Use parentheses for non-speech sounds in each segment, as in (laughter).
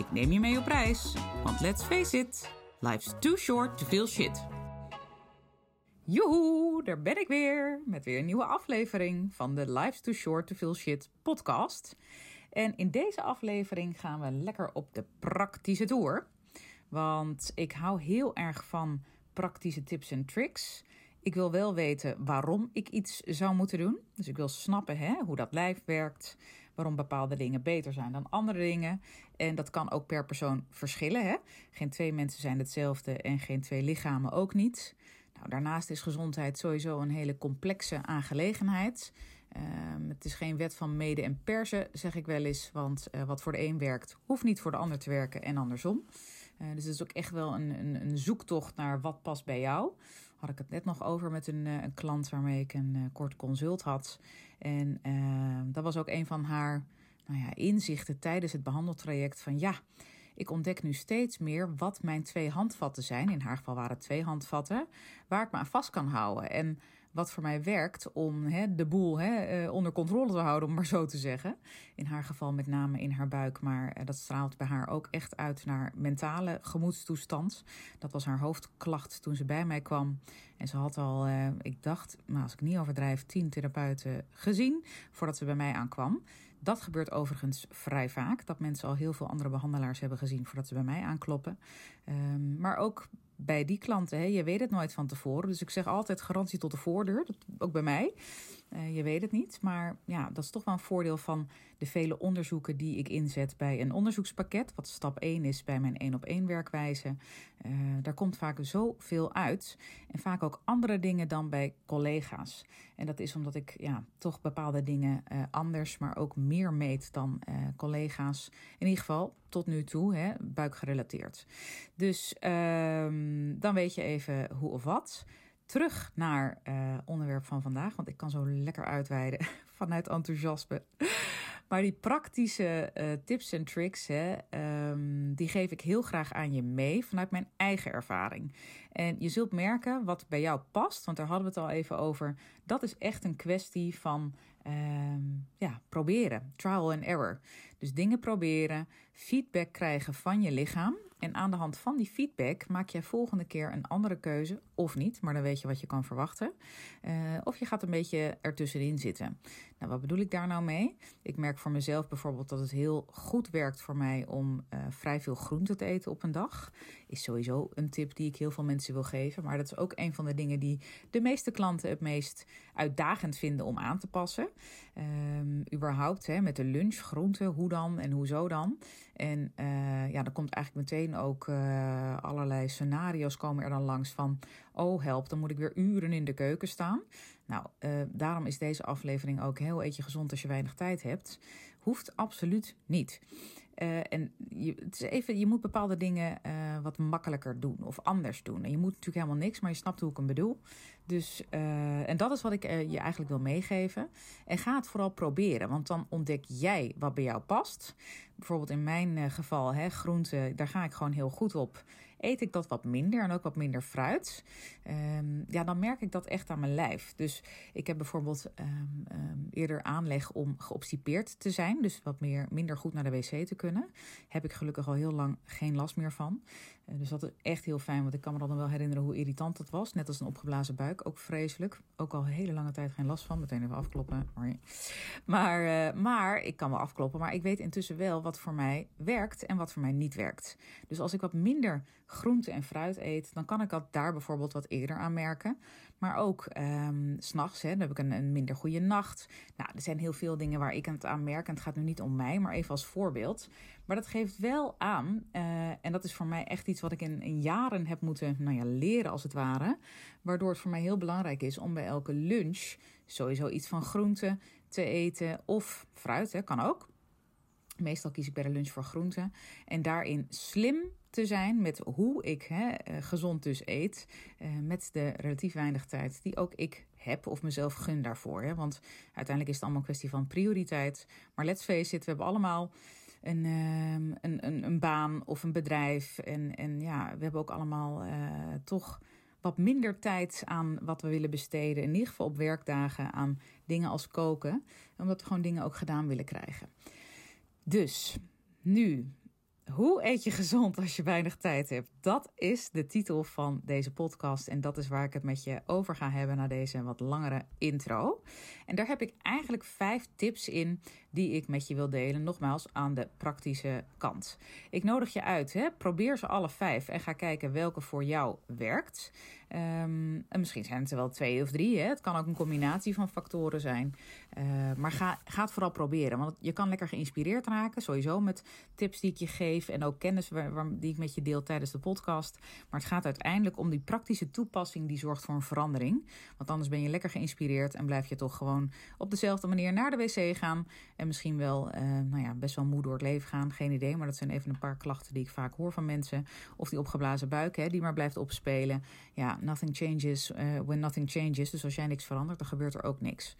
Ik neem je mee op reis, want let's face it, life's too short to feel shit. Joehoe, daar ben ik weer met weer een nieuwe aflevering van de Life's Too Short to Feel Shit podcast. En in deze aflevering gaan we lekker op de praktische tour. Want ik hou heel erg van praktische tips en tricks. Ik wil wel weten waarom ik iets zou moeten doen. Dus ik wil snappen hè, hoe dat lijf werkt, waarom bepaalde dingen beter zijn dan andere dingen. En dat kan ook per persoon verschillen. Hè? Geen twee mensen zijn hetzelfde en geen twee lichamen ook niet. Nou, daarnaast is gezondheid sowieso een hele complexe aangelegenheid. Um, het is geen wet van mede en persen, zeg ik wel eens. Want uh, wat voor de een werkt, hoeft niet voor de ander te werken en andersom. Uh, dus het is ook echt wel een, een, een, zoektocht naar wat past bij jou. Had ik het net nog over met een, uh, een klant waarmee ik een kort consult had. En ehm, dat was ook een van haar nou ja, inzichten tijdens het behandeltraject van ja ik ontdek nu steeds meer wat mijn twee handvatten zijn. In haar geval waren het twee handvatten, waar ik me aan vast kan houden. En wat voor mij werkt om hè, de boel hè, eh, onder controle te houden, om maar zo te zeggen. In haar geval met name in haar buik, maar eh, dat straalt bij haar ook echt uit naar mentale gemoedstoestand. Dat was haar hoofdklacht toen ze bij mij kwam. En ze had al, eh, ik dacht, nou, als ik niet overdrijf, tien therapeuten gezien voordat ze bij mij aankwam. Dat gebeurt overigens vrij vaak, dat mensen al heel veel andere behandelaars hebben gezien voordat ze bij mij aankloppen. Um, maar ook bij die klanten, hè, je weet het nooit van tevoren. Dus ik zeg altijd garantie tot de voordeur, dat, ook bij mij. Uh, je weet het niet, maar ja, dat is toch wel een voordeel van de vele onderzoeken die ik inzet bij een onderzoekspakket. Wat stap 1 is bij mijn 1 op 1 werkwijze. Uh, daar komt vaak zoveel uit. En vaak ook andere dingen dan bij collega's. En dat is omdat ik ja, toch bepaalde dingen uh, anders, maar ook meer meet dan collega's. In ieder geval tot nu toe, hè, buikgerelateerd. Dus um, dan weet je even hoe of wat terug naar uh, onderwerp van vandaag, want ik kan zo lekker uitweiden (laughs) vanuit enthousiasme. Maar die praktische uh, tips en tricks, hè, um, die geef ik heel graag aan je mee vanuit mijn eigen ervaring. En je zult merken wat bij jou past, want daar hadden we het al even over. Dat is echt een kwestie van um, ja, proberen, trial and error. Dus dingen proberen, feedback krijgen van je lichaam. En aan de hand van die feedback maak je volgende keer een andere keuze, of niet, maar dan weet je wat je kan verwachten. Uh, of je gaat een beetje ertussenin zitten. Nou, wat bedoel ik daar nou mee? Ik merk voor mezelf bijvoorbeeld dat het heel goed werkt voor mij om uh, vrij veel groente te eten op een dag. Is sowieso een tip die ik heel veel mensen wil geven. Maar dat is ook een van de dingen die de meeste klanten het meest uitdagend vinden om aan te passen. Um, überhaupt hè, met de lunch, groente, hoe dan en hoezo dan. En uh, ja, dan komt eigenlijk meteen ook uh, allerlei scenario's komen er dan langs van... oh help, dan moet ik weer uren in de keuken staan. Nou, uh, daarom is deze aflevering ook heel eetje gezond als je weinig tijd hebt. Hoeft absoluut niet. Uh, en je, het is even, je moet bepaalde dingen uh, wat makkelijker doen of anders doen. En je moet natuurlijk helemaal niks, maar je snapt hoe ik hem bedoel. Dus, uh, en dat is wat ik je eigenlijk wil meegeven. En ga het vooral proberen, want dan ontdek jij wat bij jou past. Bijvoorbeeld in mijn geval, hè, groenten, daar ga ik gewoon heel goed op. Eet ik dat wat minder en ook wat minder fruit, um, ja, dan merk ik dat echt aan mijn lijf. Dus ik heb bijvoorbeeld um, um, eerder aanleg om geobstipeerd te zijn, dus wat meer, minder goed naar de wc te kunnen. Heb ik gelukkig al heel lang geen last meer van. Uh, dus dat is echt heel fijn, want ik kan me dan wel herinneren hoe irritant dat was. Net als een opgeblazen buik, ook vreselijk. Ook al hele lange tijd geen last van. Meteen even afkloppen. Maar, uh, maar ik kan wel afkloppen, maar ik weet intussen wel wat voor mij werkt en wat voor mij niet werkt. Dus als ik wat minder groente en fruit eet, dan kan ik dat daar bijvoorbeeld wat eerder aan merken. Maar ook um, s'nachts, dan heb ik een, minder goede nacht. Nou, er zijn heel veel dingen waar ik het aan merk. En het gaat nu niet om mij, maar even als voorbeeld. Maar dat geeft wel aan, uh, en dat is voor mij echt iets wat ik in, in jaren heb moeten nou ja, leren als het ware. Waardoor het voor mij heel belangrijk is om bij elke lunch sowieso iets van groente te eten. Of fruit, hè, kan ook. Meestal kies ik bij de lunch voor groenten. En daarin slim te zijn met hoe ik hè, gezond dus eet. met de relatief weinig tijd die ook ik heb of mezelf gun daarvoor. Hè? Want uiteindelijk is het allemaal een kwestie van prioriteit. Maar let's face it, we hebben allemaal een, ehm, een, een, baan of een bedrijf. En, en ja, we hebben ook allemaal toch wat minder tijd aan wat we willen besteden. In ieder geval op werkdagen aan dingen als koken. Omdat we gewoon dingen ook gedaan willen krijgen. Dus nu hoe eet je gezond als je weinig tijd hebt? Dat is de titel van deze podcast en dat is waar ik het met je over ga hebben na deze wat langere intro. En daar heb ik eigenlijk vijf tips in die ik met je wil delen, nogmaals aan de praktische kant. Ik nodig je uit, hè? probeer ze alle vijf en ga kijken welke voor jou werkt. Um, en misschien zijn het er wel twee of drie. Hè? Het kan ook een combinatie van factoren zijn. Uh, maar ga, ga het vooral proberen. Want je kan lekker geïnspireerd raken. Sowieso met tips die ik je geef. En ook kennis waar, die ik met je deel tijdens de podcast. Maar het gaat uiteindelijk om die praktische toepassing die zorgt voor een verandering. Want anders ben je lekker geïnspireerd. En blijf je toch gewoon op dezelfde manier naar de wc gaan. En misschien wel uh, nou ja, best wel moe door het leven gaan. Geen idee. Maar dat zijn even een paar klachten die ik vaak hoor van mensen. Of die opgeblazen buik hè, die maar blijft opspelen. Ja, nothing changes uh, when nothing changes. Dus als jij niks verandert, dan gebeurt er ook niks.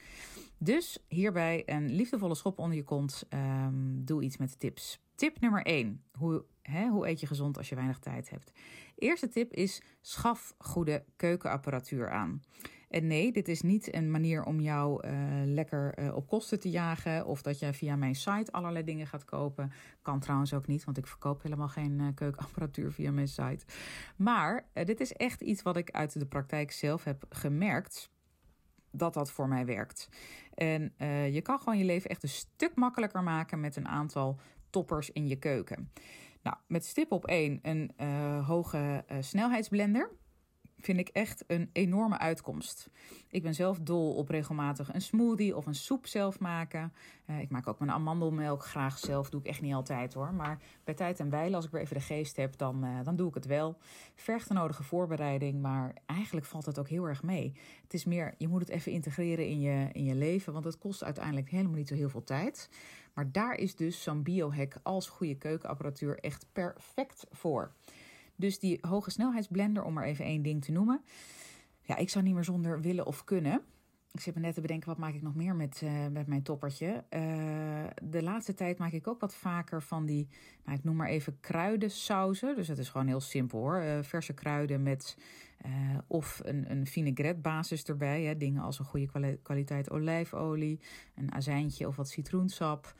Dus hierbij een liefdevolle schop onder je kont. Um, doe iets met de tips. Tip nummer 1. Hoe, hè, hoe eet je gezond als je weinig tijd hebt? Eerste tip is: schaf goede keukenapparatuur aan. En nee, dit is niet een manier om jou uh, lekker uh, op kosten te jagen. Of dat je via mijn site allerlei dingen gaat kopen. Kan trouwens ook niet, want ik verkoop helemaal geen uh, keukenapparatuur via mijn site. Maar dit is echt iets wat ik uit de praktijk zelf heb gemerkt. Dat dat voor mij werkt. En je kan gewoon je leven echt een stuk makkelijker maken met een aantal toppers in je keuken. Nou, met stip op 1 een hoge snelheidsblender vind ik echt een enorme uitkomst. Ik ben zelf dol op regelmatig een smoothie of een soep zelf maken. Uh, ik maak ook mijn amandelmelk graag zelf. Doe ik echt niet altijd hoor. Maar bij tijd en wijle, als ik weer even de geest heb, dan, uh, dan doe ik het wel. Vergt de nodige voorbereiding, maar eigenlijk valt het ook heel erg mee. Het is meer, je moet het even integreren in je, in je leven, want het kost uiteindelijk helemaal niet zo heel veel tijd. Maar daar is dus zo'n biohack als goede keukenapparatuur echt perfect voor. Dus die hoge snelheidsblender, om maar even één ding te noemen. Ja, ik zou niet meer zonder willen of kunnen. Ik zit me net te bedenken, wat maak ik nog meer met, uh, met mijn toppertje? Uh, de laatste tijd maak ik ook wat vaker van die, nou, ik noem maar even kruidensauzen. Dus dat is gewoon heel simpel hoor. Uh, verse kruiden met of een, een vinaigrette basis erbij. Hè. Dingen als een goede kwaliteit olijfolie, een azijntje of wat citroensap.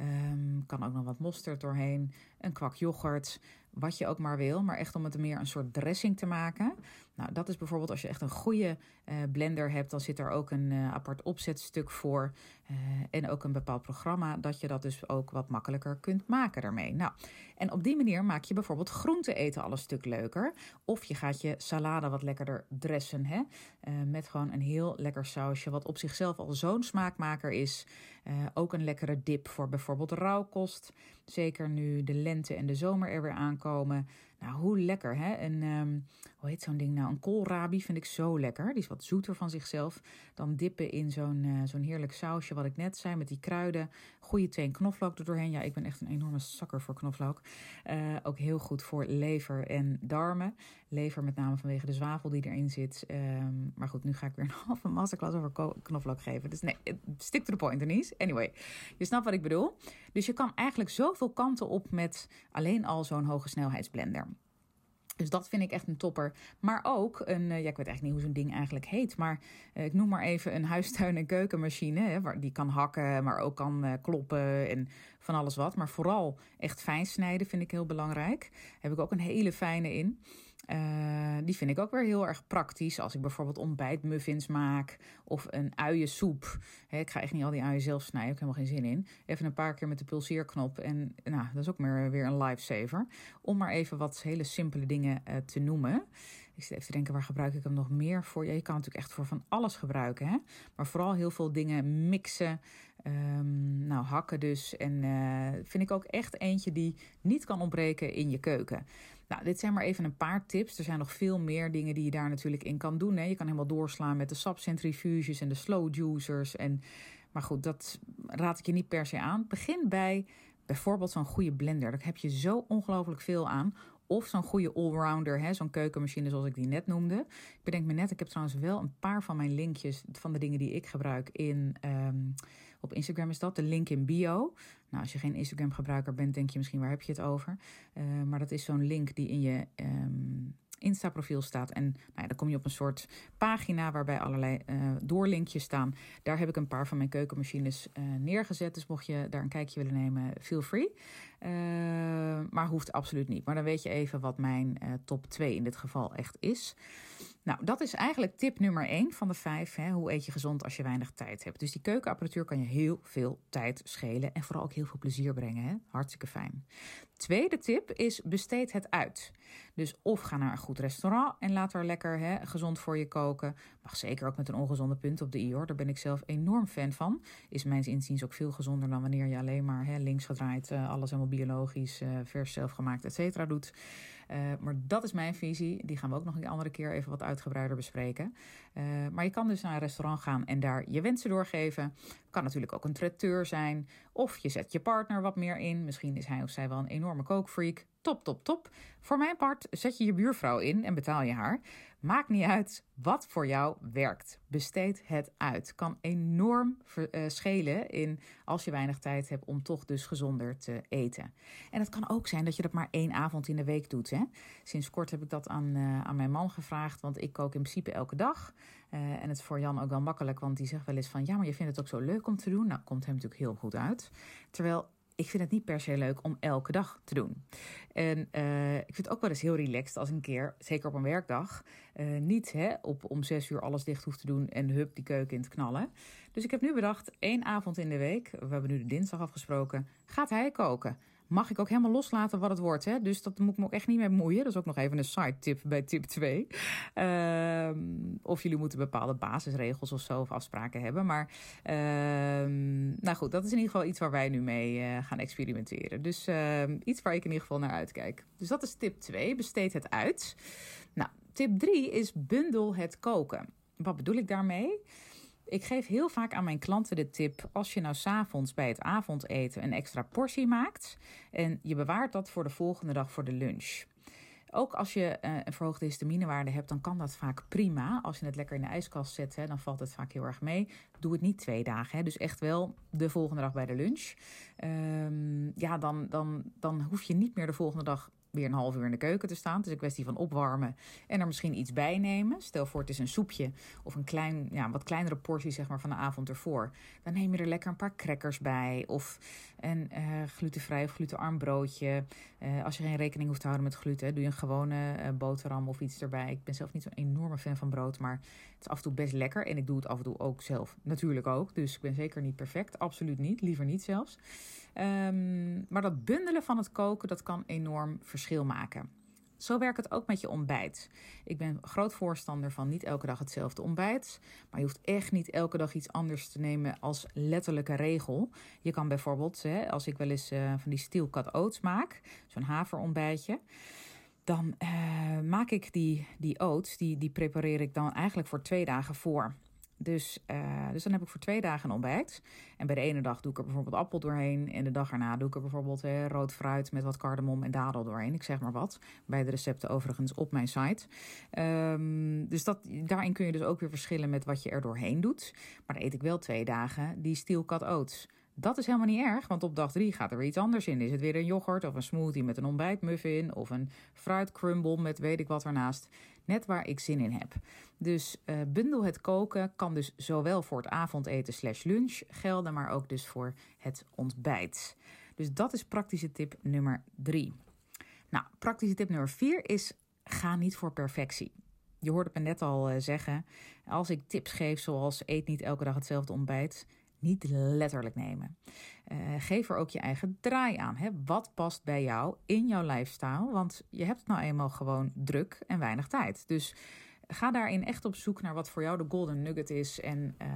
Um, kan ook nog wat mosterd doorheen, een kwak yoghurt wat je ook maar wil, maar echt om het meer een soort dressing te maken. Nou, dat is bijvoorbeeld als je echt een goede uh, blender hebt, dan zit er ook een uh, apart opzetstuk voor uh, en ook een bepaald programma dat je dat dus ook wat makkelijker kunt maken daarmee. Nou, en op die manier maak je bijvoorbeeld groente eten al een stuk leuker. Of je gaat je salade wat lekkerder dressen, hè? met gewoon een heel lekker sausje, wat op zichzelf al zo'n smaakmaker is. ook een lekkere dip voor bijvoorbeeld rauwkost. Zeker nu de lente en de zomer er weer aankomen. Nou, hoe lekker, hè? En um, hoe heet zo'n ding nou? Een koolrabi vind ik zo lekker. Die is wat zoeter van zichzelf. Dan dippen in zo'n uh, zo'n heerlijk sausje, wat ik net zei, met die kruiden. Goede teen knoflook er doorheen. Ja, ik ben echt een enorme zakker voor knoflook. Uh, ook heel goed voor lever en darmen. Lever met name vanwege de zwavel die erin zit. Um, maar goed, nu ga ik weer een (laughs) halve masterclass over knoflook geven. Dus nee, stick to the point, Denise. Anyway, je snapt wat ik bedoel. Dus je kan eigenlijk zoveel kanten op met alleen al zo'n hoge snelheidsblender. Dus dat vind ik echt een topper. Maar ook een, ja, ik weet eigenlijk niet hoe zo'n ding eigenlijk heet. Maar ik noem maar even een huistuin- en keukenmachine. Hè, die kan hakken, maar ook kan kloppen en van alles wat. Maar vooral echt fijn snijden vind ik heel belangrijk. Daar heb ik ook een hele fijne in. Uh, die vind ik ook weer heel erg praktisch. Als ik bijvoorbeeld ontbijtmuffins maak of een uiensoep. Ik ga echt niet al die uien zelf snijden, ik heb helemaal geen zin in. Even een paar keer met de pulseerknop. En nou, dat is ook meer, weer een lifesaver. Om maar even wat hele simpele dingen uh, te noemen. Ik zit even te denken, waar gebruik ik hem nog meer voor? Je kan natuurlijk echt voor van alles gebruiken. Hè? Maar vooral heel veel dingen mixen. Um, nou, hakken dus. En uh, vind ik ook echt eentje die niet kan ontbreken in je keuken. Nou, dit zijn maar even een paar tips. Er zijn nog veel meer dingen die je daar natuurlijk in kan doen. Hè. Je kan helemaal doorslaan met de sapcentrifuges en de slow juicers. En, maar goed, dat raad ik je niet per se aan. Begin bij bijvoorbeeld zo'n goede blender. Daar heb je zo ongelooflijk veel aan Of zo'n goede allrounder, zo'n keukenmachine zoals ik die net noemde. Ik bedenk me net, ik heb trouwens wel een paar van mijn linkjes van de dingen die ik gebruik in. Ehm, op Instagram is dat, de link in bio. Nou, als je geen Instagram gebruiker bent, denk je misschien waar heb je het over. Uh, maar dat is zo'n link die in je um, Insta-profiel staat. En nou ja, dan kom je op een soort pagina waarbij allerlei uh, doorlinkjes staan. Daar heb ik een paar van mijn keukenmachines uh, neergezet. Dus mocht je daar een kijkje willen nemen, feel free. Uh, maar hoeft absoluut niet. Maar dan weet je even wat mijn top 2 in dit geval echt is. Nou, dat is eigenlijk tip nummer 1 van de 5. Hè? Hoe eet je gezond als je weinig tijd hebt? Dus die keukenapparatuur kan je heel veel tijd schelen en vooral ook heel veel plezier brengen. Hè? Hartstikke fijn. Tweede tip is besteed het uit. Dus of ga naar een goed restaurant en laat er lekker hè, gezond voor je koken. Mag zeker ook met een ongezonde punt op de i hoor. Daar ben ik zelf enorm fan van. Is mijns inziens ook veel gezonder dan wanneer je alleen maar hè, links gedraaid, uh, alles helemaal biologisch, uh, vers zelfgemaakt, et cetera doet. Uh, maar dat is mijn visie. Die gaan we ook nog een andere keer even wat uitgebreider bespreken. Uh, maar je kan dus naar een restaurant gaan en daar je wensen doorgeven. Kan natuurlijk ook een traiteur zijn. Of je zet je partner wat meer in. Misschien is hij of zij wel een enorme kookfreak. Top, top, top. Voor mijn part zet je je buurvrouw in en betaal je haar. Maakt niet uit wat voor jou werkt. Besteed het uit. Kan enorm uh, schelen in als je weinig tijd hebt om toch dus gezonder te eten. En het kan ook zijn dat je dat maar één avond in de week doet. Hè? Sinds kort heb ik dat aan, uh, aan mijn man gevraagd, want ik kook in principe elke dag. Uh, en het is voor Jan ook wel makkelijk, want die zegt wel eens van ja, maar je vindt het ook zo leuk om te doen. Nou, komt hem natuurlijk heel goed uit. Terwijl ik vind het niet per se leuk om elke dag te doen. En uh, ik vind het ook wel eens heel relaxed als een keer, zeker op een werkdag, uh, niet hè, op, om zes uur alles dicht hoeft te doen en hup die keuken in te knallen. Dus ik heb nu bedacht, één avond in de week, we hebben nu de dinsdag afgesproken, gaat hij koken mag ik ook helemaal loslaten wat het wordt. Hè? Dus dat moet ik me ook echt niet mee bemoeien. Dat is ook nog even een side tip bij tip 2. Uh, of jullie moeten bepaalde basisregels of zo of afspraken hebben. Maar uh, nou goed, dat is in ieder geval iets waar wij nu mee uh, gaan experimenteren. Dus ehm, iets waar ik in ieder geval naar uitkijk. Dus dat is tip 2. Besteed het uit. Nou, tip 3 is bundel het koken. Wat bedoel ik daarmee? Ik geef heel vaak aan mijn klanten de tip: als je nou s'avonds bij het avondeten een extra portie maakt en je bewaart dat voor de volgende dag voor de lunch. Ook als je uh, een verhoogde histaminewaarde hebt, dan kan dat vaak prima. Als je het lekker in de ijskast zet, hè, dan valt het vaak heel erg mee. Doe het niet twee dagen. Hè. Dus echt wel de volgende dag bij de lunch. Um, ja, dan, dan, dan hoef je niet meer de volgende dag weer een half uur in de keuken te staan. Het is een kwestie van opwarmen en er misschien iets bij nemen. Stel voor het is een soepje of een klein, ja, wat kleinere portie zeg maar, van de avond ervoor. Dan neem je er lekker een paar crackers bij of een uh, glutenvrij of glutenarm broodje. Uh, als je geen rekening hoeft te houden met gluten, doe je een gewone uh, boterham of iets erbij. Ik ben zelf niet zo'n enorme fan van brood, maar het is af en toe best lekker. En ik doe het af en toe ook zelf natuurlijk ook. Dus ik ben zeker niet perfect, absoluut niet, liever niet zelfs. Um, maar dat bundelen van het koken, dat kan enorm verschil maken. Zo werkt het ook met je ontbijt. Ik ben groot voorstander van niet elke dag hetzelfde ontbijt. Maar je hoeft echt niet elke dag iets anders te nemen als letterlijke regel. Je kan bijvoorbeeld, hè, als ik wel eens uh, van die steel cut oats maak, zo'n haverontbijtje. Dan uh, maak ik die, die oats, die, die prepareer ik dan eigenlijk voor twee dagen voor. Dus, uh, dus dan heb ik voor twee dagen een ontbijt. En bij de ene dag doe ik er bijvoorbeeld appel doorheen. En de dag erna doe ik er bijvoorbeeld eh, rood fruit met wat cardamom en dadel doorheen. Ik zeg maar wat. Bij de recepten overigens op mijn site. Um, dus dat, daarin kun je dus ook weer verschillen met wat je er doorheen doet. Maar dan eet ik wel twee dagen die steel cut oats. Dat is helemaal niet erg, want op dag drie gaat er weer iets anders in. Is het weer een yoghurt of een smoothie met een ontbijtmuffin of een fruitcrumble met weet ik wat ernaast. Net waar ik zin in heb. Dus uh, bundel het koken kan dus zowel voor het avondeten slash lunch gelden, maar ook dus voor het ontbijt. Dus dat is praktische tip nummer drie. Nou, praktische tip nummer vier is ga niet voor perfectie. Je hoorde me net al uh, zeggen, als ik tips geef zoals eet niet elke dag hetzelfde ontbijt, niet letterlijk nemen. Uh, geef er ook je eigen draai aan. Hè? Wat past bij jou in jouw lifestyle? Want je hebt nou eenmaal gewoon druk en weinig tijd. Dus Ga daarin echt op zoek naar wat voor jou de golden nugget is en, uh,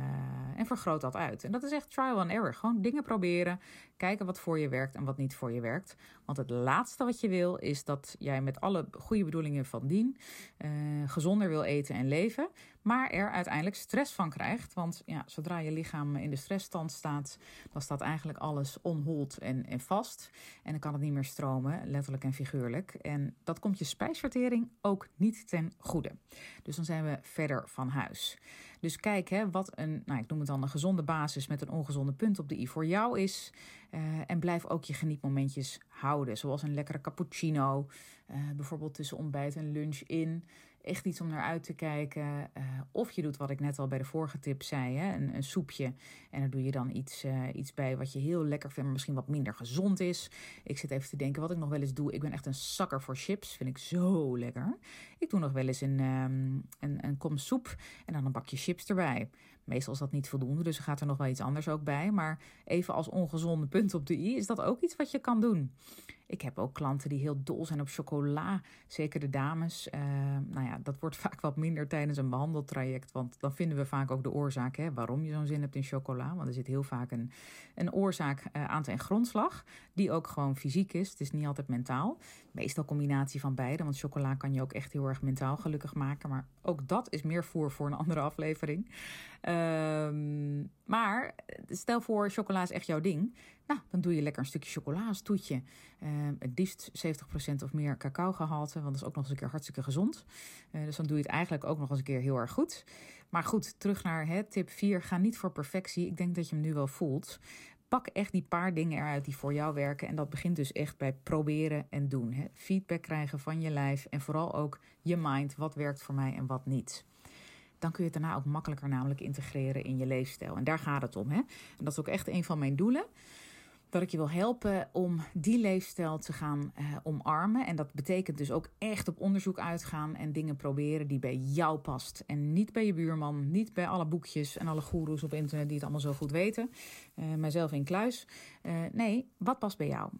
en vergroot dat uit. En dat is echt trial and error. Gewoon dingen proberen, kijken wat voor je werkt en wat niet voor je werkt. Want het laatste wat je wil is dat jij met alle goede bedoelingen van dien uh, gezonder wil eten en leven, maar er uiteindelijk stress van krijgt. Want ja, zodra je lichaam in de stressstand staat, dan staat eigenlijk alles onhold en, en vast. En dan kan het niet meer stromen, letterlijk en figuurlijk. En dat komt je spijsvertering ook niet ten goede. Dus dan zijn we verder van huis. Dus kijk hè, wat een, nou, ik noem het dan een gezonde basis met een ongezonde punt op de i voor jou is. Uh, en blijf ook je genietmomentjes houden. Zoals een lekkere cappuccino, uh, bijvoorbeeld tussen ontbijt en lunch in echt iets om naar uit te kijken. Uh, of je doet wat ik net al bij de vorige tip zei: hè, een, een soepje. En daar doe je dan iets, uh, iets bij wat je heel lekker vindt, maar misschien wat minder gezond is. Ik zit even te denken wat ik nog wel eens doe. Ik ben echt een zakker voor chips. Vind ik zo lekker. Ik doe nog wel eens een, um, een, een kom soep en dan een bakje chips erbij. Meestal is dat niet voldoende, dus gaat er nog wel iets anders ook bij. Maar even als ongezonde punt op de i is dat ook iets wat je kan doen. Ik heb ook klanten die heel dol zijn op chocola, zeker de dames. Uh, nou ja, dat wordt (laughs) vaak wat minder tijdens een behandeltraject, want dan vinden we vaak ook de oorzaak hè, waarom je zo'n zin hebt in chocola. Want er zit heel vaak een, een oorzaak uh, aan ten grondslag, die ook gewoon fysiek is. Het is niet altijd mentaal. Meestal combinatie van beide, want chocola kan je ook echt heel erg mentaal gelukkig maken. Maar ook dat is meer voer voor een (laughs) andere aflevering. Uh, maar stel voor, chocola is echt jouw ding. Nou, dan doe je lekker een stukje chocola toetje. Uh, het liefst 70% of meer cacao gehalte, want dat is ook nog eens een keer hartstikke gezond. Uh, dus dan doe je het eigenlijk ook nog eens een keer heel erg goed. Maar goed, terug naar hè, tip 4. Ga niet voor perfectie. Ik denk dat je hem nu wel voelt. Pak echt die paar dingen eruit die voor jou werken. En dat begint dus echt bij proberen en doen. Feedback krijgen van je lijf en vooral ook je mind. Wat werkt voor mij en wat niet dan kun je het daarna ook makkelijker namelijk integreren in je leefstijl. En daar gaat het om. Hè? En dat is ook echt een van mijn doelen dat ik je wil helpen om die leefstijl te gaan uh, omarmen. En dat betekent dus ook echt op onderzoek uitgaan en dingen proberen die bij jou past. En niet bij je buurman, niet bij alle boekjes en alle goeroes op internet die het allemaal zo goed weten. Uh, mijzelf in kluis. Uh, nee, wat past bij jou?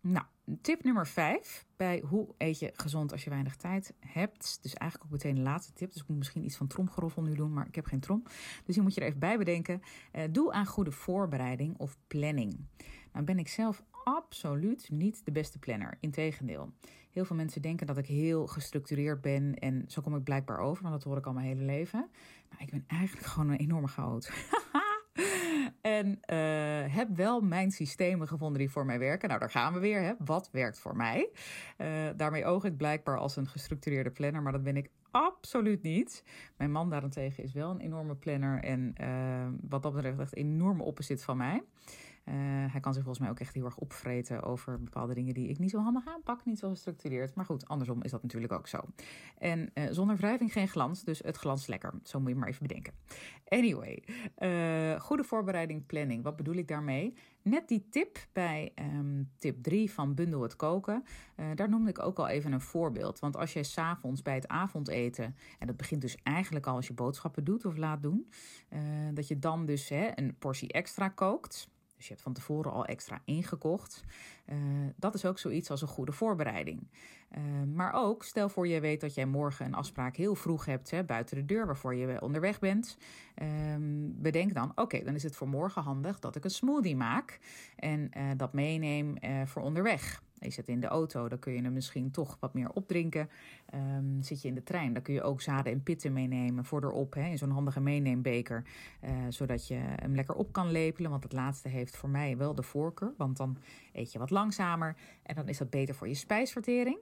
Nou, tip nummer 5 bij hoe eet je gezond als je weinig tijd hebt. Dus eigenlijk ook meteen de laatste tip. Dus ik moet misschien iets van tromgeroffel nu doen, maar ik heb geen trom. Dus die moet je er even bij bedenken. Uh, doe aan goede voorbereiding of planning. Nou ben ik zelf absoluut niet de beste planner. Integendeel. Heel veel mensen denken dat ik heel gestructureerd ben en zo kom ik blijkbaar over, want dat hoor ik al mijn hele leven. Nou, ik ben eigenlijk (laughs) gewoon een enorme chaot. (laughs) En uh, heb wel mijn systemen gevonden die voor mij werken. Nou, daar gaan we weer. Hè. Wat werkt voor mij? Uh, daarmee oog ik blijkbaar als een gestructureerde planner, maar dat ben ik absoluut niet. Mijn man daarentegen is wel een enorme planner en uh, wat dat betreft echt een enorme opposite van mij. Uh, hij kan zich volgens mij ook echt heel erg opvreten over bepaalde dingen die ik niet zo handig aanpak, niet zo gestructureerd. Maar goed, andersom is dat natuurlijk ook zo. En uh, zonder wrijving geen glans, dus het glans lekker. Zo moet je maar even bedenken. Anyway, uh, goede voorbereiding, planning. Wat bedoel ik daarmee? Net die tip bij um, tip 3 van bundel het koken, daar noemde ik ook al even een voorbeeld. Want als jij s'avonds bij het avondeten, en dat begint dus eigenlijk al als je boodschappen doet of laat doen, dat je dan dus hè, een portie extra kookt. Dus je hebt van tevoren al extra ingekocht. Uh, dat is ook zoiets als een goede voorbereiding. Uh, maar ook, stel voor je weet dat jij morgen een afspraak heel vroeg hebt hè, buiten de deur waarvoor je onderweg bent. Uh, bedenk dan, oké, dan is het voor morgen handig dat ik een smoothie maak en uh, dat meeneem voor onderweg. Je zit in de auto, dan kun je hem misschien toch wat meer opdrinken. Um, zit je in de trein, dan kun je ook zaden en pitten meenemen voor erop hè, in zo'n handige meeneembeker. Uh, zodat je hem lekker op kan lepelen. Want het laatste heeft voor mij wel de voorkeur. Want dan eet je wat langzamer en dan is dat beter voor je spijsvertering.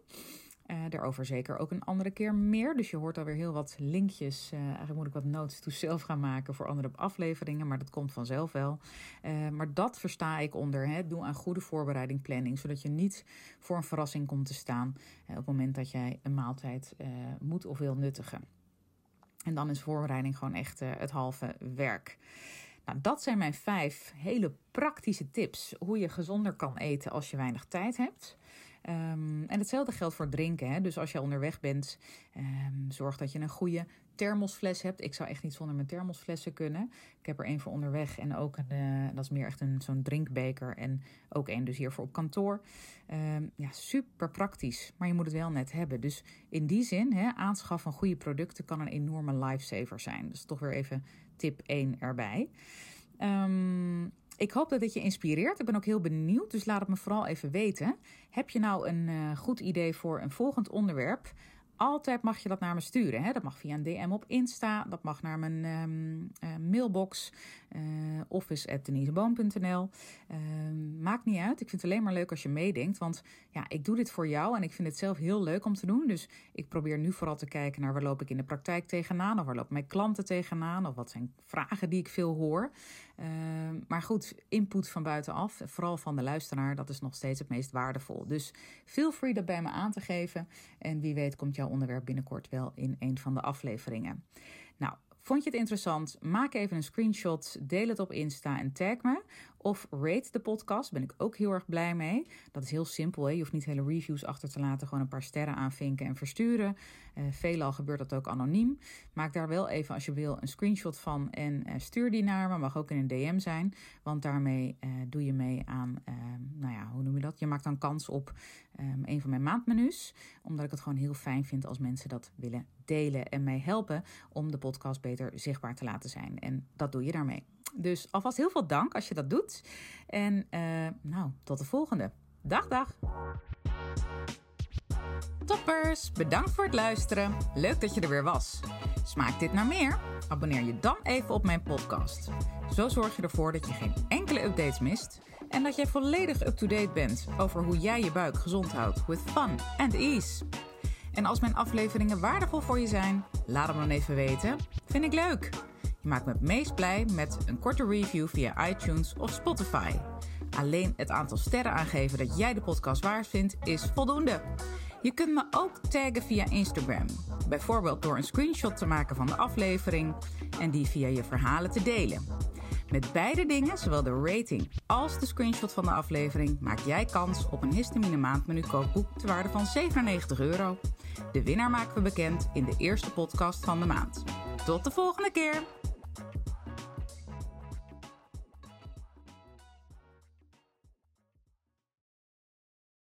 Uh, daarover zeker ook een andere keer meer. Dus je hoort alweer heel wat linkjes. Uh, eigenlijk moet ik wat notes to zelf gaan maken voor andere afleveringen. Maar dat komt vanzelf wel. Uh, maar dat versta ik onder. Hè, doe aan goede voorbereiding, planning. Zodat je niet voor een verrassing komt te staan. op het moment dat jij een maaltijd moet of wil nuttigen. En dan is voorbereiding gewoon echt het halve werk. Nou, dat zijn mijn vijf hele praktische tips hoe je gezonder kan eten als je weinig tijd hebt. Ehm, en hetzelfde geldt voor drinken. Hè? Dus als je onderweg bent, um, zorg dat je een goede thermosfles hebt. Ik zou echt niet zonder mijn thermosflessen kunnen. Ik heb er één voor onderweg en ook een, uh, dat is meer echt een zo'n drinkbeker. En ook één dus hiervoor op kantoor. Um, ja, super praktisch, maar je moet het wel net hebben. Dus in die zin, hè, aanschaf van goede producten kan een enorme lifesaver zijn. Dus toch weer even tip 1 erbij. Um, ik hoop dat dit je inspireert. Ik ben ook heel benieuwd, dus laat het me vooral even weten. Heb je nou een uh, goed idee voor een volgend onderwerp? Altijd mag je dat naar me sturen. Hè? Dat mag via een DM op Insta, dat mag naar mijn um, uh, mailbox, uh, office.deniseboom.nl. Uh, maakt niet uit. Ik vind het alleen maar leuk als je meedenkt. Want ja, ik doe dit voor jou en ik vind het zelf heel leuk om te doen. Dus ik probeer nu vooral te kijken naar waar loop ik in de praktijk tegenaan. Of waar lopen mijn klanten tegenaan. Of wat zijn vragen die ik veel hoor. Ehm, maar goed, input van buitenaf, vooral van de luisteraar, dat is nog steeds het meest waardevol. Dus feel free dat bij me aan te geven. En wie weet komt jouw onderwerp binnenkort wel in een van de afleveringen. Nou, Vond je het interessant? Maak even een screenshot, deel het op Insta en tag me. Of rate de podcast, ben ik ook heel erg blij mee. Dat is heel simpel, hè? je hoeft niet hele reviews achter te laten. Gewoon een paar sterren aanvinken en versturen. Uh, veelal gebeurt dat ook anoniem. Maak daar wel even, als je wil, een screenshot van en uh, stuur die naar me. Mag ook in een DM zijn, want daarmee uh, doe je mee aan, nou ja, hoe noem je dat? Je maakt dan kans op um, een van mijn maandmenu's. Omdat ik het gewoon heel fijn vind als mensen dat willen delen en mij helpen om de podcast beter zichtbaar te laten zijn. En dat doe je daarmee. Dus alvast heel veel dank als je dat doet. En uh, nou, tot de volgende. Dag, dag. Toppers, bedankt voor het luisteren. Leuk dat je er weer was. Smaakt dit naar meer? Abonneer je dan even op mijn podcast. Zo zorg je ervoor dat je geen enkele updates mist en dat jij volledig up-to-date bent over hoe jij je buik gezond houdt with fun and ease. En als mijn afleveringen waardevol voor je zijn, laat hem dan even weten. Vind ik leuk. Je maakt me het meest blij met een korte review via iTunes of Spotify. Alleen het aantal sterren aangeven dat jij de podcast waard vindt is voldoende. Je kunt me ook taggen via Instagram. Bijvoorbeeld door een screenshot te maken van de aflevering en die via je verhalen te delen. Met beide dingen, zowel de rating als de screenshot van de aflevering, maak jij kans op een histamine maandmenu kookboek te waarde van 97 euro. De winnaar maken we bekend in de eerste podcast van de maand. Tot de volgende keer!